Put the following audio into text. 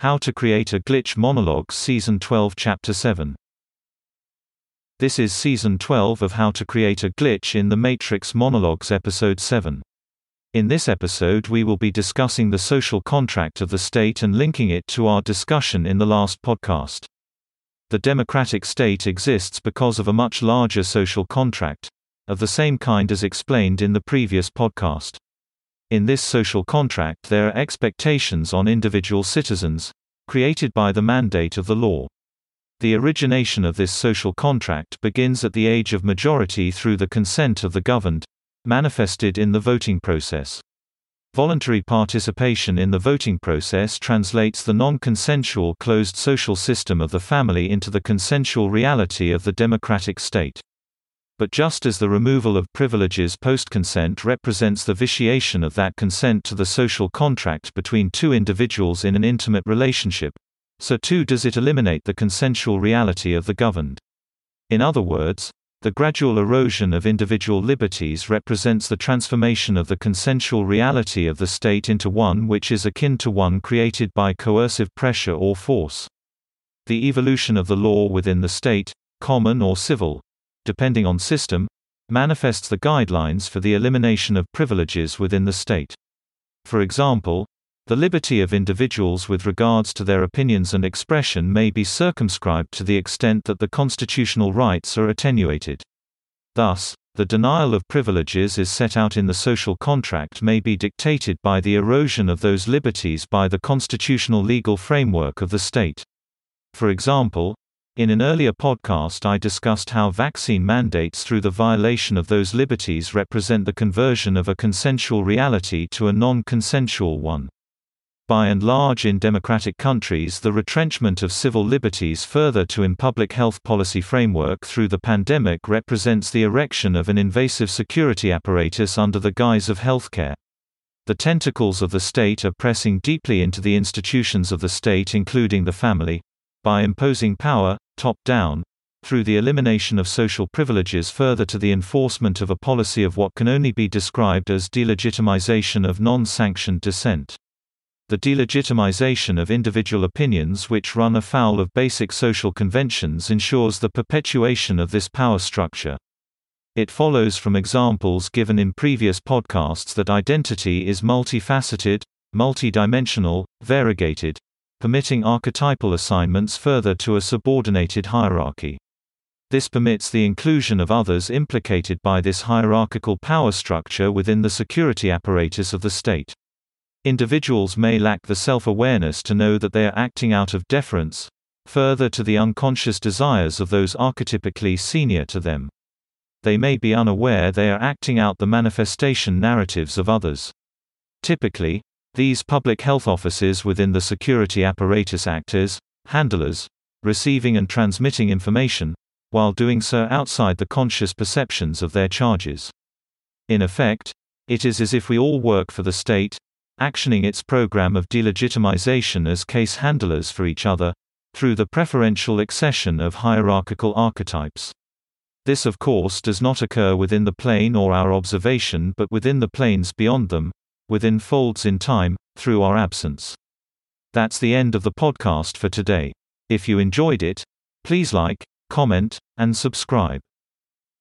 How to Create a Glitch Monologues Season 12 Chapter 7 This is Season 12 of How to Create a Glitch in the Matrix Monologues Episode 7. In this episode we will be discussing the social contract of the state and linking it to our discussion in the last podcast. The democratic state exists because of a much larger social contract, of the same kind as explained in the previous podcast. In this social contract there are expectations on individual citizens, created by the mandate of the law. The origination of this social contract begins at the age of majority through the consent of the governed, manifested in the voting process. Voluntary participation in the voting process translates the non-consensual closed social system of the family into the consensual reality of the democratic state. But just as the removal of privileges post-consent represents the vitiation of that consent to the social contract between two individuals in an intimate relationship, so too does it eliminate the consensual reality of the governed. In other words, the gradual erosion of individual liberties represents the transformation of the consensual reality of the state into one which is akin to one created by coercive pressure or force. The evolution of the law within the state, common or civil, depending on system, manifests the guidelines for the elimination of privileges within the state. For example, the liberty of individuals with regards to their opinions and expression may be circumscribed to the extent that the constitutional rights are attenuated. Thus, the denial of privileges is set out in the social contract may be dictated by the erosion of those liberties by the constitutional legal framework of the state. For example, in an earlier podcast I discussed how vaccine mandates through the violation of those liberties represent the conversion of a consensual reality to a non-consensual one. By and large in democratic countries the retrenchment of civil liberties further to in public health policy framework through the pandemic represents the erection of an invasive security apparatus under the guise of healthcare. The tentacles of the state are pressing deeply into the institutions of the state including the family, by imposing power, top-down, through the elimination of social privileges further to the enforcement of a policy of what can only be described as delegitimization of non-sanctioned dissent. The delegitimization of individual opinions which run afoul of basic social conventions ensures the perpetuation of this power structure. It follows from examples given in previous podcasts that identity is multifaceted, multidimensional, variegated, permitting archetypal assignments further to a subordinated hierarchy. This permits the inclusion of others implicated by this hierarchical power structure within the security apparatus of the state. Individuals may lack the self-awareness to know that they are acting out of deference, further to the unconscious desires of those archetypically senior to them. They may be unaware they are acting out the manifestation narratives of others. Typically, these public health officers within the security apparatus act as handlers, receiving and transmitting information, while doing so outside the conscious perceptions of their charges. In effect, it is as if we all work for the state, actioning its program of delegitimization as case handlers for each other, through the preferential accession of hierarchical archetypes. This of course does not occur within the plane or our observation but within the planes beyond them, within folds in time, through our absence. That's the end of the podcast for today. If you enjoyed it, please like, comment, and subscribe.